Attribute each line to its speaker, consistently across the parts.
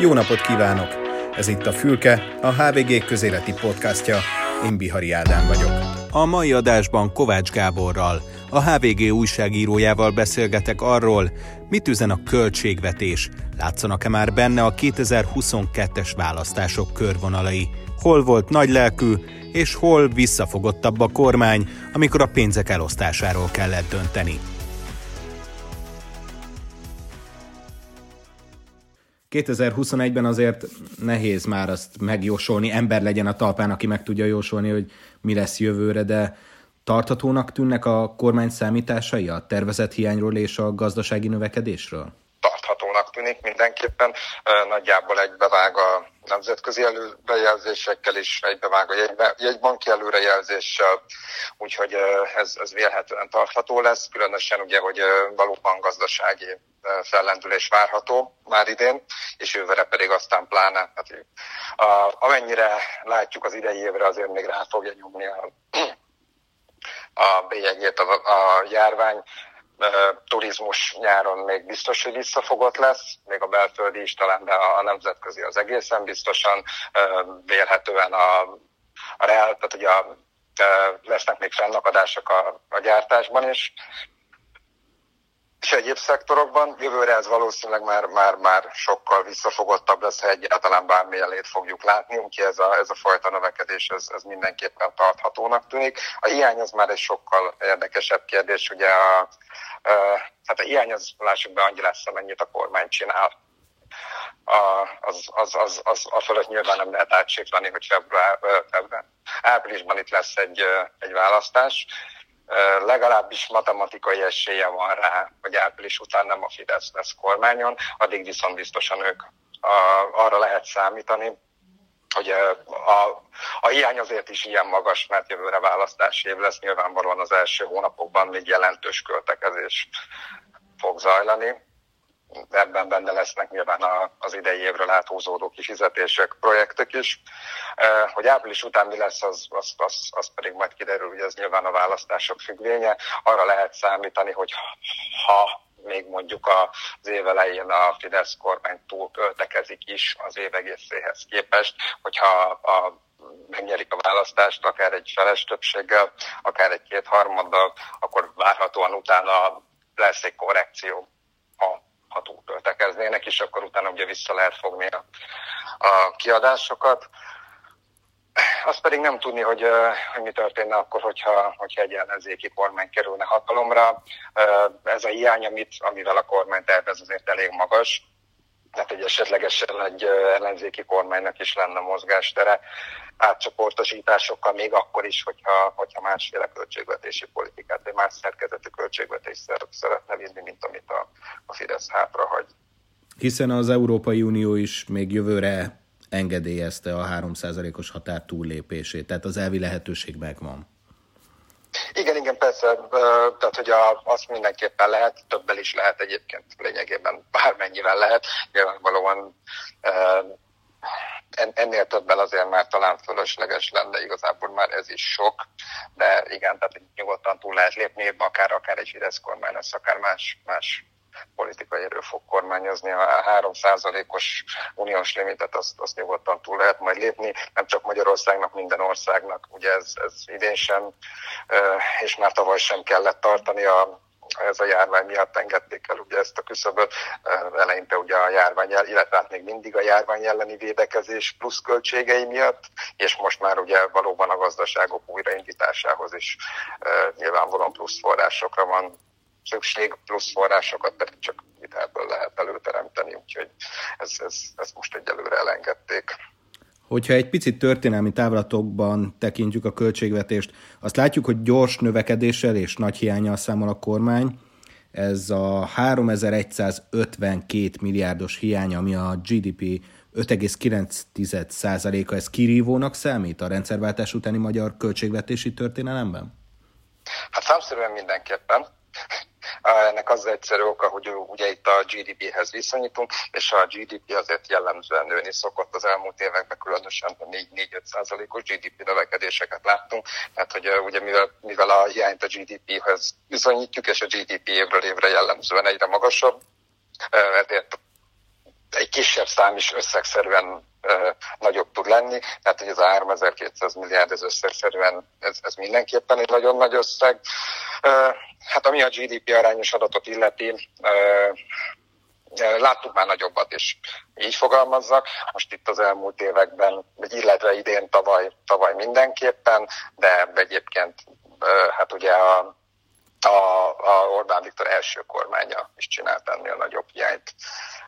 Speaker 1: Jó napot kívánok! Ez itt a Fülke, a HVG közéleti podcastja. Én Bihari Ádám vagyok. A mai adásban Kovács Gáborral, a HVG újságírójával beszélgetek arról, mit üzen a költségvetés, látszanak-e már benne a 2022-es választások körvonalai, hol volt nagylelkű, és hol visszafogottabb a kormány, amikor a pénzek elosztásáról kellett dönteni. 2021-ben azért nehéz már azt megjósolni, ember legyen a talpán, aki meg tudja jósolni, hogy mi lesz jövőre, de tarthatónak tűnnek a kormány számításai a tervezett hiányról és a gazdasági növekedésről?
Speaker 2: Tűnik mindenképpen, nagyjából egybevág a nemzetközi előrejelzésekkel is, egybevág a jegybanki előrejelzéssel, úgyhogy ez, ez vélhetően tartható lesz, különösen ugye, hogy valóban gazdasági fellendülés várható már idén, és jövőre pedig aztán pláne. Hát, amennyire látjuk az idei évre, azért még rá fogja nyomni a, a bélyegét a, a járvány. Turizmus nyáron még biztos, hogy visszafogott lesz, még a belföldi is talán, de a nemzetközi az egészen biztosan, vélhetően a, a reál, tehát ugye a, lesznek még fennakadások a, a gyártásban is, és egyéb szektorokban. Jövőre ez valószínűleg már, már, már sokkal visszafogottabb lesz, ha egyáltalán bármilyen lét fogjuk látni, úgyhogy ez a, ez a fajta növekedés ez, ez mindenképpen tarthatónak tűnik. A hiány az már egy sokkal érdekesebb kérdés, ugye a, a, hát a hiány az, lássuk be, annyi lesz, amennyit a kormány csinál. A, az, az, az, az, a fölött nyilván nem lehet átsiklani, hogy február, február, áprilisban itt lesz egy, egy választás, legalábbis matematikai esélye van rá, hogy április után nem a Fidesz lesz kormányon, addig viszont biztosan ők a, arra lehet számítani, hogy a, a hiány azért is ilyen magas, mert jövőre választási év lesz, nyilvánvalóan az első hónapokban még jelentős költekezés fog zajlani ebben benne lesznek nyilván az idei évről áthúzódó kifizetések, projektek is. Hogy április után mi lesz, az, az, az, az pedig majd kiderül, hogy ez nyilván a választások függvénye. Arra lehet számítani, hogy ha még mondjuk az év elején a Fidesz kormány túl költekezik is az év egészéhez képest, hogyha a megnyerik a választást, akár egy feles többséggel, akár egy kétharmaddal, akkor várhatóan utána lesz egy korrekció ha túlköltekeznének, és akkor utána ugye vissza lehet fogni a, a kiadásokat. Azt pedig nem tudni, hogy, hogy mi történne akkor, hogyha, hogyha egy ellenzéki kormány kerülne hatalomra. Ez a hiány, amit, amivel a kormány tervez, azért elég magas tehát egy esetlegesen egy ellenzéki kormánynak is lenne mozgástere átcsoportosításokkal, még akkor is, hogyha, hogyha másféle költségvetési politikát, vagy más szerkezetű költségvetés szeretne vinni, mint amit a, a Fidesz hátra hagy.
Speaker 1: Hiszen az Európai Unió is még jövőre engedélyezte a 3%-os határ túllépését, tehát az elvi lehetőség megvan.
Speaker 2: Igen, igen, persze, tehát hogy a, azt mindenképpen lehet, többel is lehet egyébként lényegében bármennyivel lehet. Nyilvánvalóan ennél többel azért már talán fölösleges lenne, igazából már ez is sok, de igen, tehát nyugodtan túl lehet lépni, akár, akár egy Fidesz kormány lesz, akár más, más politikai erő fog kormányozni. A 3%-os uniós limitet azt, azt nyugodtan túl lehet majd lépni, nem csak Magyarországnak, minden országnak. Ugye ez, ez idén sem, és már tavaly sem kellett tartani a ez a járvány miatt engedték el ugye ezt a küszöböt, eleinte ugye a járvány, illetve hát még mindig a járvány elleni védekezés plusz költségei miatt, és most már ugye valóban a gazdaságok újraindításához is nyilvánvalóan plusz forrásokra van szükség, plusz forrásokat pedig csak hitelből lehet előteremteni, úgyhogy ez, ez, ez most egyelőre elengedték.
Speaker 1: Hogyha egy picit történelmi távlatokban tekintjük a költségvetést, azt látjuk, hogy gyors növekedéssel és nagy hiányjal számol a kormány. Ez a 3152 milliárdos hiány, ami a GDP 5,9%-a, ez kirívónak számít a rendszerváltás utáni magyar költségvetési történelemben?
Speaker 2: Hát számszerűen mindenképpen. Ennek az egyszerű oka, hogy ugye itt a GDP-hez viszonyítunk, és a GDP azért jellemzően nőni szokott az elmúlt években, különösen 4-5 százalékos GDP növekedéseket láttunk. Tehát, hogy ugye mivel, mivel a hiányt a GDP-hez viszonyítjuk, és a GDP évről évre jellemzően egyre magasabb, ezért egy kisebb szám is összegszerűen nagyobb tud lenni, tehát hogy ez a 3200 milliárd ez összegszerűen, ez, ez mindenképpen egy nagyon nagy összeg. Hát ami a GDP arányos adatot illeti, Láttuk már nagyobbat is, így fogalmazzak. Most itt az elmúlt években, illetve idén, tavaly, tavaly mindenképpen, de egyébként hát ugye a, a, a Orbán Viktor első kormánya is csinált ennél nagyobb hiányt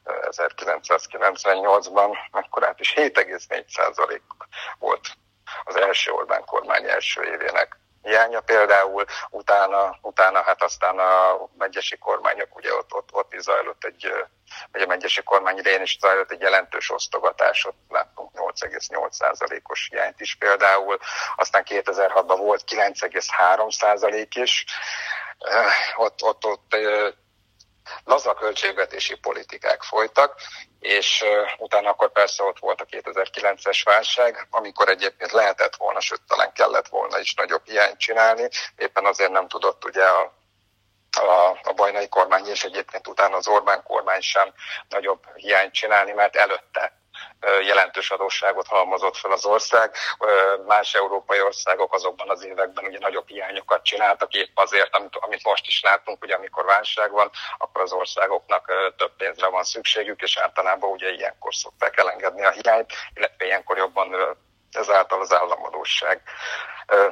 Speaker 2: 1998-ban, akkor át is 7,4% volt az első Orbán kormány első évének hiánya például, utána, utána hát aztán a megyesi kormányok, ugye ott, ott, ott is zajlott egy, vagy a megyesi kormány idején is zajlott egy jelentős osztogatás, ott láttunk 8,8%-os hiányt is például, aztán 2006-ban volt 9,3% is, ott, ott, ott laza költségvetési politikák folytak, és utána akkor persze ott volt a 2009-es válság, amikor egyébként lehetett volna, sőt talán kellett volna is nagyobb hiányt csinálni, éppen azért nem tudott ugye a a, a bajnai kormány és egyébként utána az Orbán kormány sem nagyobb hiányt csinálni, mert előtte jelentős adósságot halmozott fel az ország. Más európai országok azokban az években ugye nagyobb hiányokat csináltak, épp azért, amit, amit most is látunk, ugye amikor válság van, akkor az országoknak több pénzre van szükségük, és általában ugye ilyenkor szokták elengedni a hiányt, illetve ilyenkor jobban ezáltal az államadóság.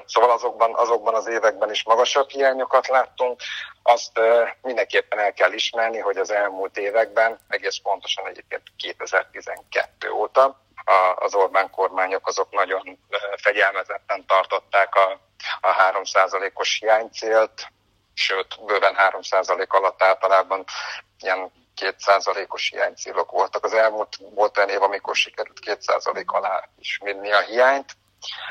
Speaker 2: Szóval azokban, azokban az években is magasabb hiányokat láttunk. Azt mindenképpen el kell ismerni, hogy az elmúlt években, egész pontosan egyébként 2012 óta, az Orbán kormányok azok nagyon fegyelmezetten tartották a, a 3%-os hiánycélt, sőt, bőven 3% alatt általában ilyen 2%-os hiánycélok voltak. Az elmúlt volt olyan év, amikor sikerült 2% alá is vinni a hiányt,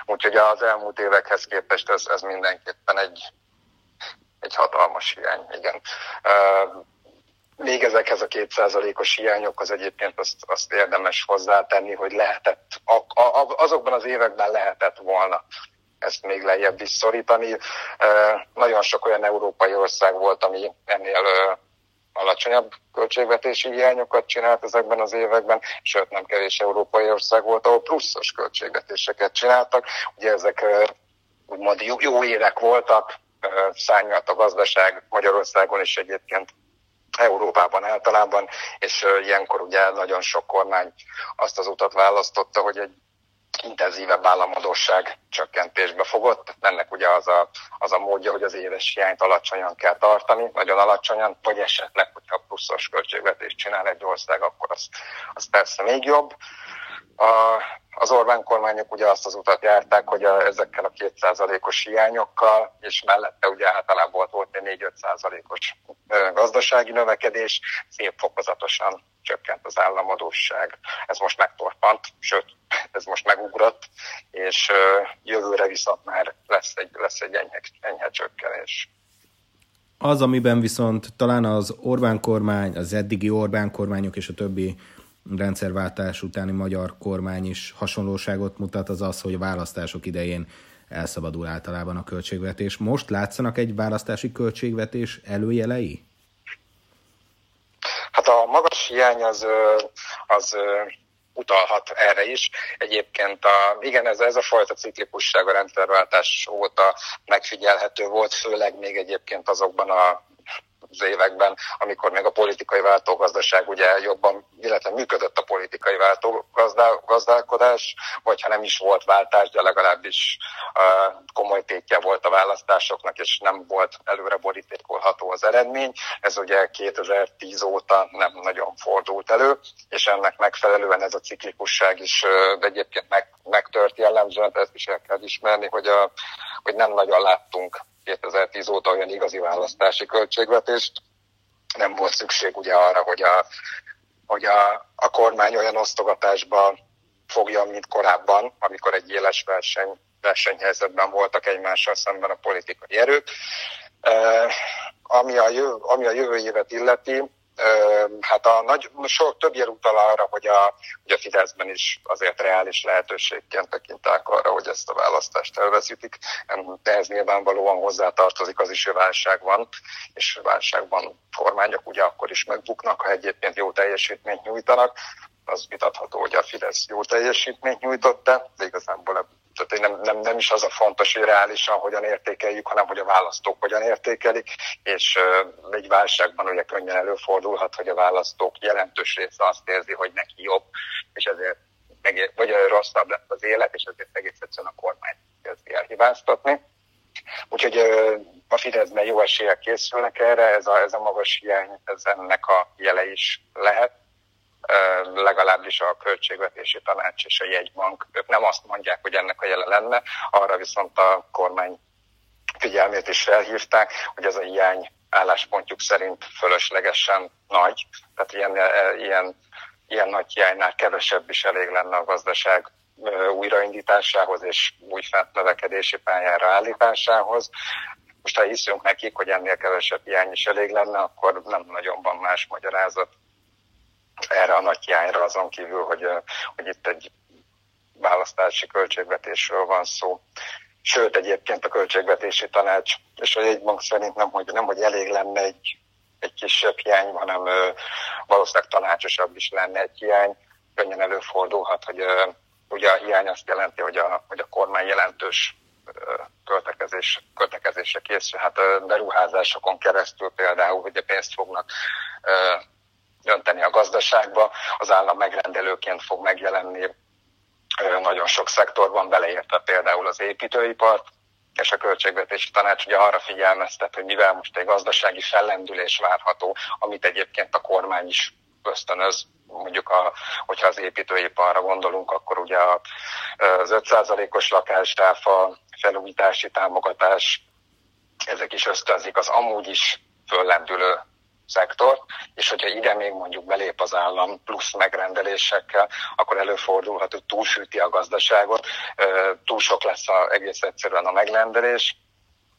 Speaker 2: úgyhogy az elmúlt évekhez képest ez, ez mindenképpen egy, egy hatalmas hiány, igen. Még ezekhez a kétszázalékos hiányokhoz egyébként azt, azt érdemes hozzátenni, hogy lehetett, a, a, azokban az években lehetett volna ezt még lejjebb is szorítani. Nagyon sok olyan európai ország volt, ami ennél alacsonyabb költségvetési hiányokat csinált ezekben az években, sőt nem kevés európai ország volt, ahol pluszos költségvetéseket csináltak. Ugye ezek úgymond jó, jó évek voltak, szárnyalt a gazdaság Magyarországon is egyébként Európában általában, és ilyenkor ugye nagyon sok kormány azt az utat választotta, hogy egy intenzívebb államadóság csökkentésbe fogott. Ennek ugye az a, az a módja, hogy az éves hiányt alacsonyan kell tartani, nagyon alacsonyan, vagy esetleg, hogyha pluszos költségvetést csinál egy ország, akkor az, az persze még jobb. A, az Orbán kormányok ugye azt az utat járták, hogy a, ezekkel a kétszázalékos hiányokkal, és mellette ugye általában volt egy 4-5 százalékos gazdasági növekedés, szép fokozatosan csökkent az államadóság. Ez most megtorpant, sőt, ez most megugrott, és jövőre viszont már lesz egy, lesz egy enyhe, enyhe csökkenés.
Speaker 1: Az, amiben viszont talán az Orbán kormány, az eddigi Orbán kormányok és a többi rendszerváltás utáni magyar kormány is hasonlóságot mutat, az az, hogy a választások idején elszabadul általában a költségvetés. Most látszanak egy választási költségvetés előjelei?
Speaker 2: Hát a magas hiány az, az utalhat erre is. Egyébként a, igen, ez, ez a fajta ciklikusság a rendszerváltás óta megfigyelhető volt, főleg még egyébként azokban a években, amikor még a politikai váltógazdaság ugye jobban, illetve működött a politikai váltógazdálkodás, vagy ha nem is volt váltás, de legalábbis uh, komoly tétje volt a választásoknak, és nem volt előre borítékolható az eredmény. Ez ugye 2010 óta nem nagyon fordult elő, és ennek megfelelően ez a ciklikusság is uh, egyébként meg, megtört jellemzően, ezt is el kell ismerni, hogy, a, hogy nem nagyon láttunk 2010 óta olyan igazi választási költségvetést. Nem volt szükség ugye arra, hogy a, hogy a, a kormány olyan osztogatásba fogja, mint korábban, amikor egy éles verseny, versenyhelyzetben voltak egymással szemben a politikai erők. E, ami, a jövő, ami a jövő évet illeti, Hát a nagy, sok több jel utal arra, hogy a, hogy a Fideszben is azért reális lehetőségként tekintek arra, hogy ezt a választást elveszítik. Ehhez nyilvánvalóan hozzátartozik az is, hogy válság van, és válságban kormányok ugye akkor is megbuknak, ha egyébként jó teljesítményt nyújtanak az vitatható, hogy a Fidesz jó teljesítményt nyújtott, de igazából tehát nem, nem, nem is az a fontos, hogy reálisan hogyan értékeljük, hanem hogy a választók hogyan értékelik, és egy válságban ugye könnyen előfordulhat, hogy a választók jelentős része azt érzi, hogy neki jobb, és ezért meg, vagy rosszabb lett az élet, és ezért egész egyszerűen a kormány kezdi elhibáztatni. Úgyhogy a Fideszben jó eséllyel készülnek erre, ez a, ez a magas hiány, ez ennek a jele is lehet legalábbis a költségvetési tanács és a jegybank, ők nem azt mondják, hogy ennek a jele lenne, arra viszont a kormány figyelmét is felhívták, hogy ez a hiány álláspontjuk szerint fölöslegesen nagy, tehát ilyen, ilyen, ilyen nagy hiánynál kevesebb is elég lenne a gazdaság újraindításához és új növekedési pályára állításához. Most ha hiszünk nekik, hogy ennél kevesebb hiány is elég lenne, akkor nem nagyon van más magyarázat erre a nagy hiányra, azon kívül, hogy, hogy itt egy választási költségvetésről van szó. Sőt, egyébként a költségvetési tanács és a jegybank szerint nem, hogy, nem, hogy elég lenne egy, egy kisebb hiány, hanem valószínűleg tanácsosabb is lenne egy hiány. Könnyen előfordulhat, hogy ugye a hiány azt jelenti, hogy a, hogy a kormány jelentős költekezés, költekezésre készül. Hát beruházásokon keresztül például, hogy a pénzt fognak önteni a gazdaságba, az állam megrendelőként fog megjelenni nagyon sok szektorban, beleértve például az építőipart, és a költségvetési tanács ugye arra figyelmeztet, hogy mivel most egy gazdasági fellendülés várható, amit egyébként a kormány is ösztönöz, mondjuk a, hogyha az építőiparra gondolunk, akkor ugye az 5%-os lakásáfa, felújítási támogatás, ezek is ösztönzik az amúgy is föllendülő szektort, és hogyha ide még mondjuk belép az állam plusz megrendelésekkel, akkor előfordulhat, hogy túlsüti a gazdaságot, túl sok lesz a, egész egyszerűen a megrendelés,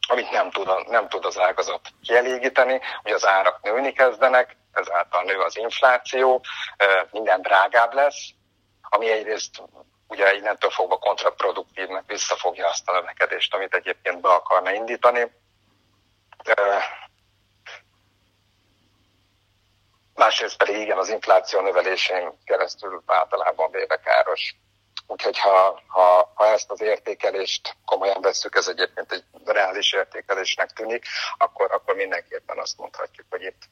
Speaker 2: amit nem tud, nem tud az ágazat kielégíteni, hogy az árak nőni kezdenek, ezáltal nő az infláció, minden drágább lesz, ami egyrészt ugye innentől fogva kontraproduktív, mert visszafogja azt a növekedést, amit egyébként be akarna indítani másrészt pedig igen, az infláció növelésén keresztül általában véve káros. Úgyhogy ha, ha, ha ezt az értékelést komolyan vesszük, ez egyébként egy reális értékelésnek tűnik, akkor, akkor mindenképpen azt mondhatjuk, hogy itt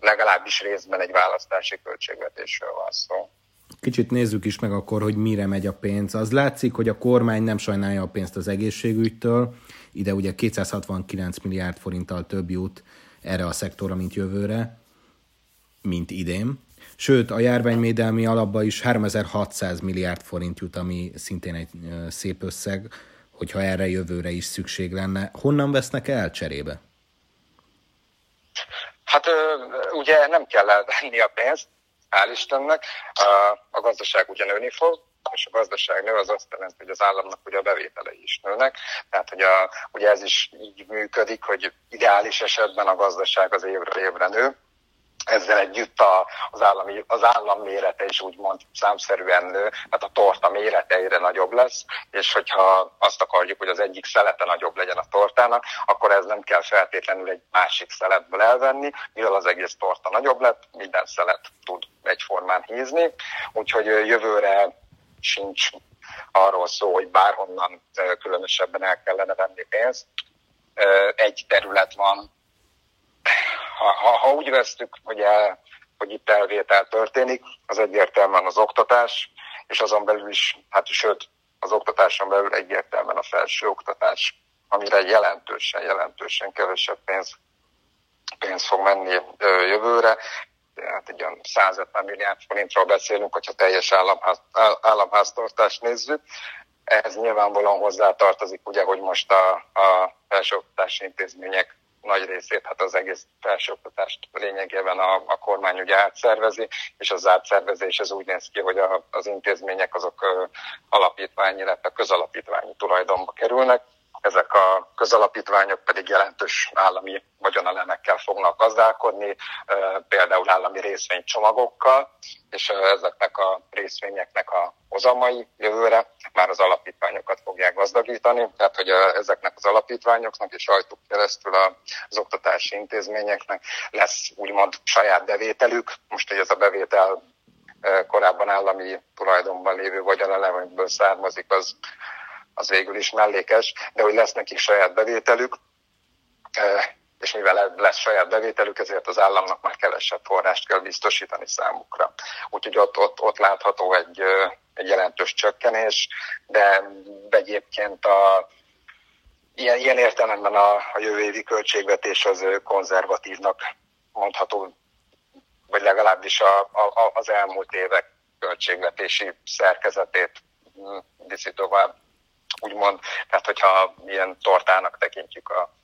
Speaker 2: legalábbis részben egy választási költségvetésről van szó.
Speaker 1: Kicsit nézzük is meg akkor, hogy mire megy a pénz. Az látszik, hogy a kormány nem sajnálja a pénzt az egészségügytől. Ide ugye 269 milliárd forinttal több jut erre a szektorra, mint jövőre mint idén. Sőt, a járványmédelmi alapba is 3600 milliárd forint jut, ami szintén egy szép összeg, hogyha erre jövőre is szükség lenne. Honnan vesznek el cserébe?
Speaker 2: Hát ugye nem kell elvenni a pénzt, hál' Istennek. A, gazdaság ugye nőni fog, és a gazdaság nő, az azt jelenti, hogy az államnak ugye a bevételei is nőnek. Tehát, hogy a, ugye ez is így működik, hogy ideális esetben a gazdaság az évről évre nő, ezzel együtt a, az, állami, az állam mérete is úgymond számszerűen nő, tehát a torta mérete egyre nagyobb lesz, és hogyha azt akarjuk, hogy az egyik szelete nagyobb legyen a tortának, akkor ez nem kell feltétlenül egy másik szeletből elvenni, mivel az egész torta nagyobb lett, minden szelet tud egyformán hízni, úgyhogy jövőre sincs arról szó, hogy bárhonnan különösebben el kellene venni pénzt. Egy terület van, ha, ha, ha úgy vesztük, hogy, el, hogy itt elvétel történik, az egyértelműen az oktatás, és azon belül is, hát sőt, az oktatáson belül egyértelműen a felső oktatás, amire jelentősen, jelentősen kevesebb pénz, pénz fog menni jövőre. Hát egy olyan 150 milliárd forintról beszélünk, hogyha teljes államház, államháztartást nézzük. Ehhez nyilvánvalóan hozzátartozik, ugye, hogy most a, a felsőoktatási intézmények nagy részét, hát az egész felsőoktatást lényegében a, a kormány ugye átszervezi, és az átszervezés ez úgy néz ki, hogy a, az intézmények azok alapítványi, illetve közalapítványi tulajdonba kerülnek. Ezek a közalapítványok pedig jelentős állami vagyonelemekkel fognak gazdálkodni, például állami részvénycsomagokkal, és ezeknek a részvényeknek a hozamai jövőre már az alapítványokat fogják gazdagítani, tehát hogy ezeknek az alapítványoknak és rajtuk keresztül az oktatási intézményeknek lesz úgymond saját bevételük. Most, hogy ez a bevétel korábban állami tulajdonban lévő vagyonelemekből származik, az, az végül is mellékes, de hogy lesz nekik saját bevételük, és mivel lesz saját bevételük, ezért az államnak már kevesebb forrást kell biztosítani számukra. Úgyhogy ott, ott, ott látható egy, egy jelentős csökkenés, de egyébként a, ilyen, ilyen értelemben a, a jövő évi költségvetés az konzervatívnak mondható, vagy legalábbis a, a, az elmúlt évek költségvetési szerkezetét mm, viszi tovább, úgymond. Tehát, hogyha ilyen tortának tekintjük a,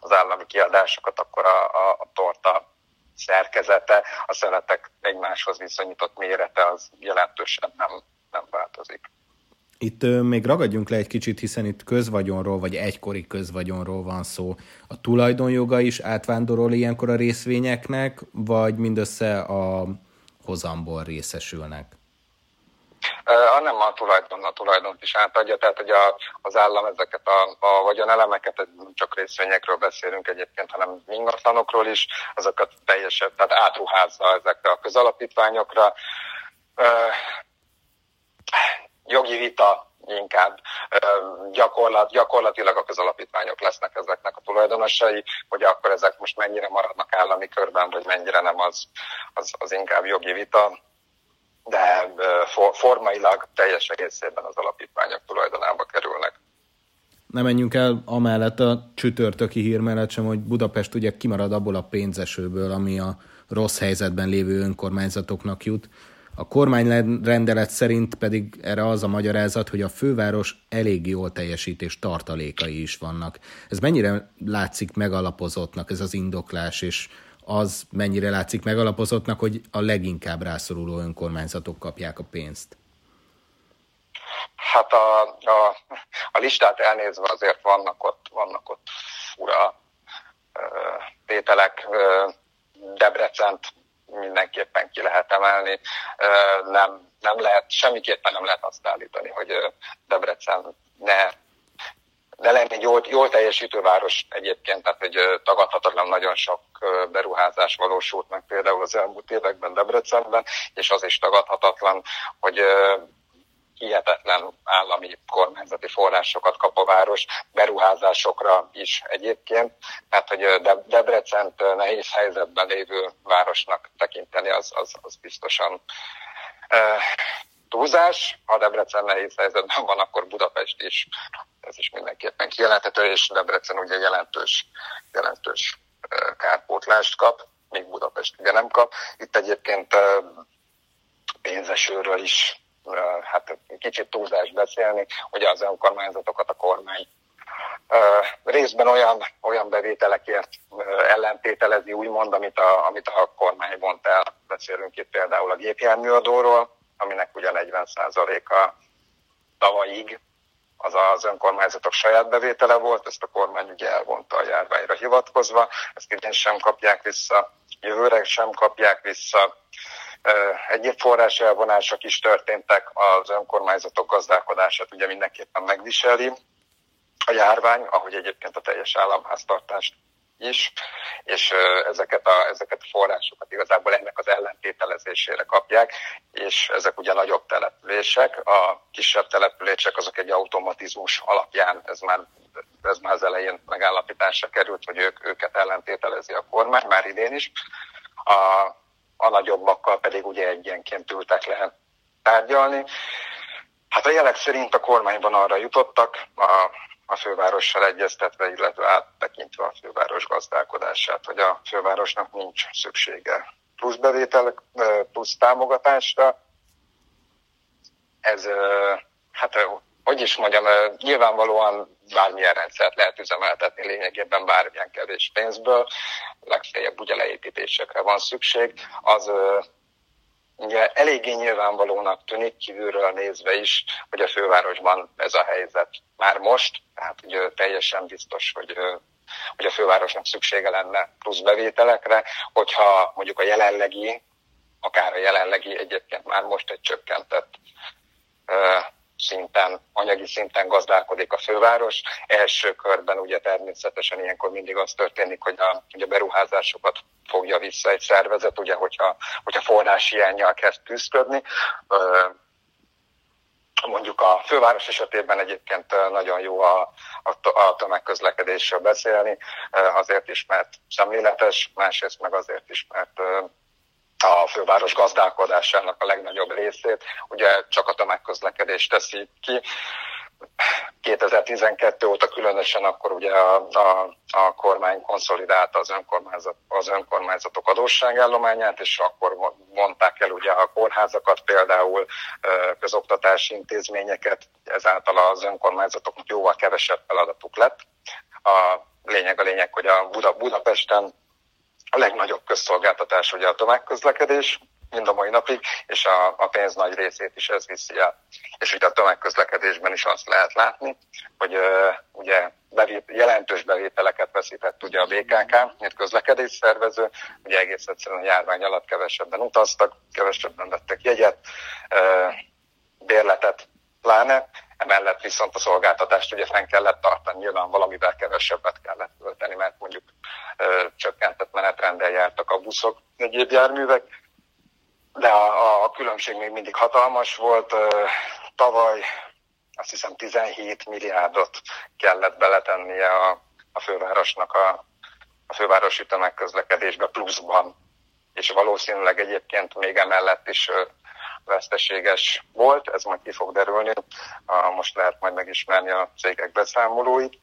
Speaker 2: az állami kiadásokat, akkor a, a, a torta szerkezete, a szeletek egymáshoz viszonyított mérete az jelentősen nem, nem változik.
Speaker 1: Itt még ragadjunk le egy kicsit, hiszen itt közvagyonról, vagy egykori közvagyonról van szó. A tulajdonjoga is átvándorol ilyenkor a részvényeknek, vagy mindössze a hozamból részesülnek?
Speaker 2: Hanem a tulajdon, a tulajdont is átadja, tehát hogy a, az állam ezeket a, a vagyonelemeket, csak részvényekről beszélünk egyébként, hanem ingatlanokról is, azokat teljesen, tehát átruházza ezekre a közalapítványokra. jogi vita inkább gyakorlat, gyakorlatilag a közalapítványok lesznek ezeknek a tulajdonosai, hogy akkor ezek most mennyire maradnak állami körben, vagy mennyire nem, az, az, az inkább jogi vita de formailag teljes egészében az alapítványok tulajdonába kerülnek.
Speaker 1: Ne menjünk el amellett a csütörtöki hír mellett sem, hogy Budapest ugye kimarad abból a pénzesőből, ami a rossz helyzetben lévő önkormányzatoknak jut. A kormányrendelet szerint pedig erre az a magyarázat, hogy a főváros elég jól teljesítés tartalékai is vannak. Ez mennyire látszik megalapozottnak ez az indoklás, és az mennyire látszik megalapozottnak, hogy a leginkább rászoruló önkormányzatok kapják a pénzt?
Speaker 2: Hát a, a, a listát elnézve azért vannak ott, vannak ott fura tételek. Debrecent mindenképpen ki lehet emelni. Nem, nem lehet, semmiképpen nem lehet azt állítani, hogy Debrecen ne de lenne egy jól, jól teljesítő város egyébként, tehát egy tagadhatatlan nagyon sok beruházás valósult meg például az elmúlt években Debrecenben, és az is tagadhatatlan, hogy hihetetlen állami kormányzati forrásokat kap a város, beruházásokra is egyébként. Tehát, hogy Debrecent nehéz helyzetben lévő városnak tekinteni, az, az, az biztosan túlzás. Ha Debrecen nehéz helyzetben van, akkor Budapest is. Ez is mindenképpen kijelenthető, és Debrecen ugye jelentős, jelentős kárpótlást kap, még Budapest ugye nem kap. Itt egyébként pénzesőről is hát kicsit túlzás beszélni, hogy az önkormányzatokat a kormány részben olyan, olyan bevételekért ellentételezi, úgymond, amit a, amit a kormány vont el. Beszélünk itt például a gépjárműadóról, aminek ugye 40%-a tavalyig az az önkormányzatok saját bevétele volt, ezt a kormány ugye elvonta a járványra hivatkozva, ezt idén sem kapják vissza, jövőre sem kapják vissza. Egyéb forrás elvonások is történtek, az önkormányzatok gazdálkodását ugye mindenképpen megviseli a járvány, ahogy egyébként a teljes államháztartást is, és ezeket a, ezeket a forrásokat igazából ennek az ellentételezésére kapják, és ezek ugye nagyobb települések, a kisebb települések azok egy automatizmus alapján, ez már, ez már az elején megállapításra került, hogy ők, őket ellentételezi a kormány, már idén is. A, a nagyobbakkal pedig ugye egyenként ültek le tárgyalni. Hát a jelek szerint a kormányban arra jutottak, a a fővárossal egyeztetve, illetve áttekintve a főváros gazdálkodását, hogy a fővárosnak nincs szüksége plusz bevétel, plusz támogatásra. Ez, hát hogy is mondjam, nyilvánvalóan bármilyen rendszert lehet üzemeltetni lényegében bármilyen kevés pénzből, legfeljebb ugye leépítésekre van szükség. Az ugye eléggé nyilvánvalónak tűnik kívülről nézve is, hogy a fővárosban ez a helyzet már most, tehát ugye teljesen biztos, hogy hogy a fővárosnak szüksége lenne plusz bevételekre, hogyha mondjuk a jelenlegi, akár a jelenlegi egyébként már most egy csökkentett szinten, anyagi szinten gazdálkodik a főváros. Első körben ugye természetesen ilyenkor mindig az történik, hogy a, hogy a beruházásokat fogja vissza egy szervezet, ugye, hogyha, hogyha forrás hiányjal kezd küzdködni. Mondjuk a főváros esetében egyébként nagyon jó a, a, a tömegközlekedésről beszélni, azért is, mert szemléletes, másrészt meg azért is, mert a főváros gazdálkodásának a legnagyobb részét, ugye csak a tömegközlekedés teszi ki. 2012 óta különösen akkor ugye a, a, a kormány konszolidálta az, önkormányzat, az önkormányzatok adósságállományát, és akkor mondták el ugye a kórházakat, például közoktatási intézményeket, ezáltal az önkormányzatoknak jóval kevesebb feladatuk lett. A lényeg a lényeg, hogy a Buda, Budapesten a legnagyobb közszolgáltatás ugye a tömegközlekedés, mind a mai napig, és a, a pénz nagy részét is ez viszi el. És ugye a tömegközlekedésben is azt lehet látni, hogy uh, ugye bevét, jelentős bevételeket veszített ugye a BKK, mint közlekedésszervező, ugye egész egyszerűen a járvány alatt kevesebben utaztak, kevesebben vettek jegyet, uh, bérletet pláne, emellett viszont a szolgáltatást ugye fenn kellett tartani, nyilván valamivel kevesebbet kellett költeni, mert mondjuk ö, csökkentett menetrendel jártak a buszok, egyéb járművek, de a, a különbség még mindig hatalmas volt. Ö, tavaly azt hiszem 17 milliárdot kellett beletennie a, a fővárosnak a, a fővárosi tömegközlekedésbe pluszban, és valószínűleg egyébként még emellett is veszteséges volt, ez majd ki fog derülni, most lehet majd megismerni a cégek beszámolóit.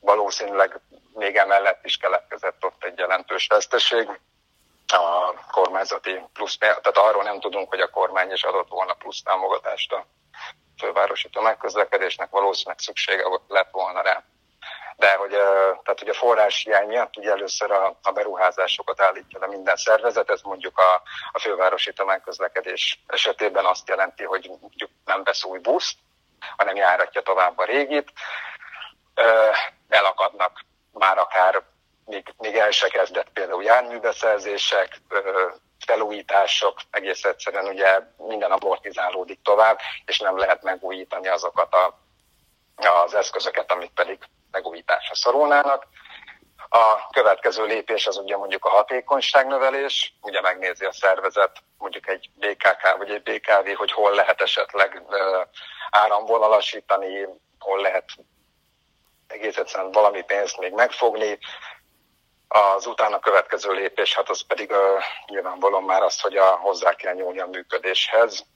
Speaker 2: Valószínűleg még emellett is keletkezett ott egy jelentős veszteség, a kormányzati plusz, tehát arról nem tudunk, hogy a kormány is adott volna plusz támogatást a fővárosi tömegközlekedésnek, valószínűleg szüksége lett volna rá de hogy, tehát, hogy a forrás hiány miatt ugye először a, a beruházásokat állítja le minden szervezet, ez mondjuk a, a fővárosi tömegközlekedés esetében azt jelenti, hogy mondjuk nem vesz új buszt, hanem járatja tovább a régit, elakadnak már akár még, még el se kezdett például járműbeszerzések, felújítások, egész egyszerűen ugye minden amortizálódik tovább, és nem lehet megújítani azokat a, az eszközöket, amik pedig megújításra szorulnának. A következő lépés az ugye mondjuk a hatékonyságnövelés, ugye megnézi a szervezet, mondjuk egy BKK vagy egy BKV, hogy hol lehet esetleg áramvonalasítani, hol lehet egész egyszerűen valami pénzt még megfogni. Az utána következő lépés, hát az pedig uh, nyilvánvalóan már az, hogy a, hozzá kell nyúlni a működéshez,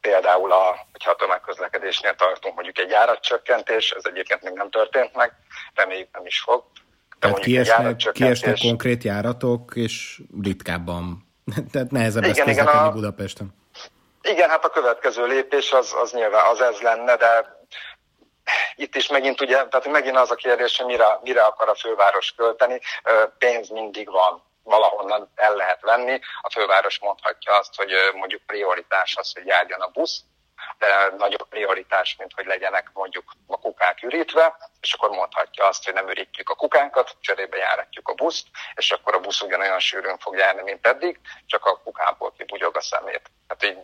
Speaker 2: Például, a, hogyha a tömegközlekedésnél tartunk mondjuk egy járatcsökkentés, ez egyébként még nem történt meg, reméljük nem is fog.
Speaker 1: De Tehát kiesnek, kiesnek konkrét járatok, és ritkábban. Tehát nehezebb igen, ezt közlekedni a, Budapesten.
Speaker 2: Igen, hát a következő lépés az, az nyilván az ez lenne, de itt is megint ugye, tehát megint az a kérdés, hogy mire, mire akar a főváros költeni, pénz mindig van valahonnan el lehet venni. A főváros mondhatja azt, hogy mondjuk prioritás az, hogy járjon a busz, de nagyobb prioritás, mint hogy legyenek mondjuk a kukák ürítve, és akkor mondhatja azt, hogy nem ürítjük a kukánkat, cserébe járatjuk a buszt, és akkor a busz ugyanolyan sűrűn fog járni, mint eddig, csak a kukából kibugyog a szemét. Hát így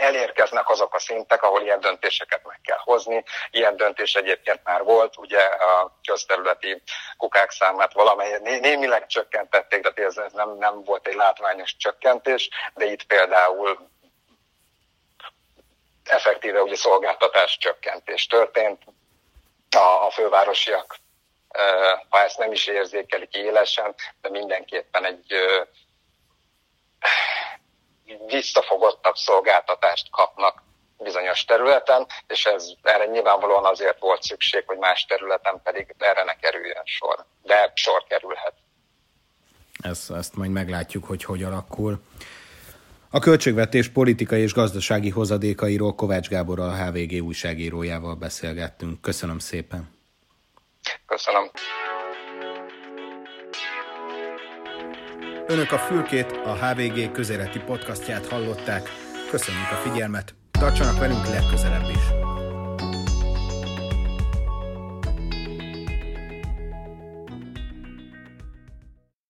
Speaker 2: elérkeznek azok a szintek, ahol ilyen döntéseket meg kell hozni. Ilyen döntés egyébként már volt, ugye a közterületi kukák számát valamely némileg csökkentették, de ez nem, nem volt egy látványos csökkentés, de itt például effektíve ugye szolgáltatás csökkentés történt. A, a fővárosiak, ha ezt nem is érzékelik élesen, de mindenképpen egy visszafogottabb szolgáltatást kapnak bizonyos területen, és ez erre nyilvánvalóan azért volt szükség, hogy más területen pedig erre ne kerüljön sor. De sor kerülhet.
Speaker 1: Ezt, ezt majd meglátjuk, hogy hogy alakul. A költségvetés politikai és gazdasági hozadékairól Kovács Gábor a HVG újságírójával beszélgettünk. Köszönöm szépen.
Speaker 2: Köszönöm.
Speaker 1: Önök a Fülkét, a HVG közéleti podcastját hallották. Köszönjük a figyelmet, tartsanak velünk legközelebb is!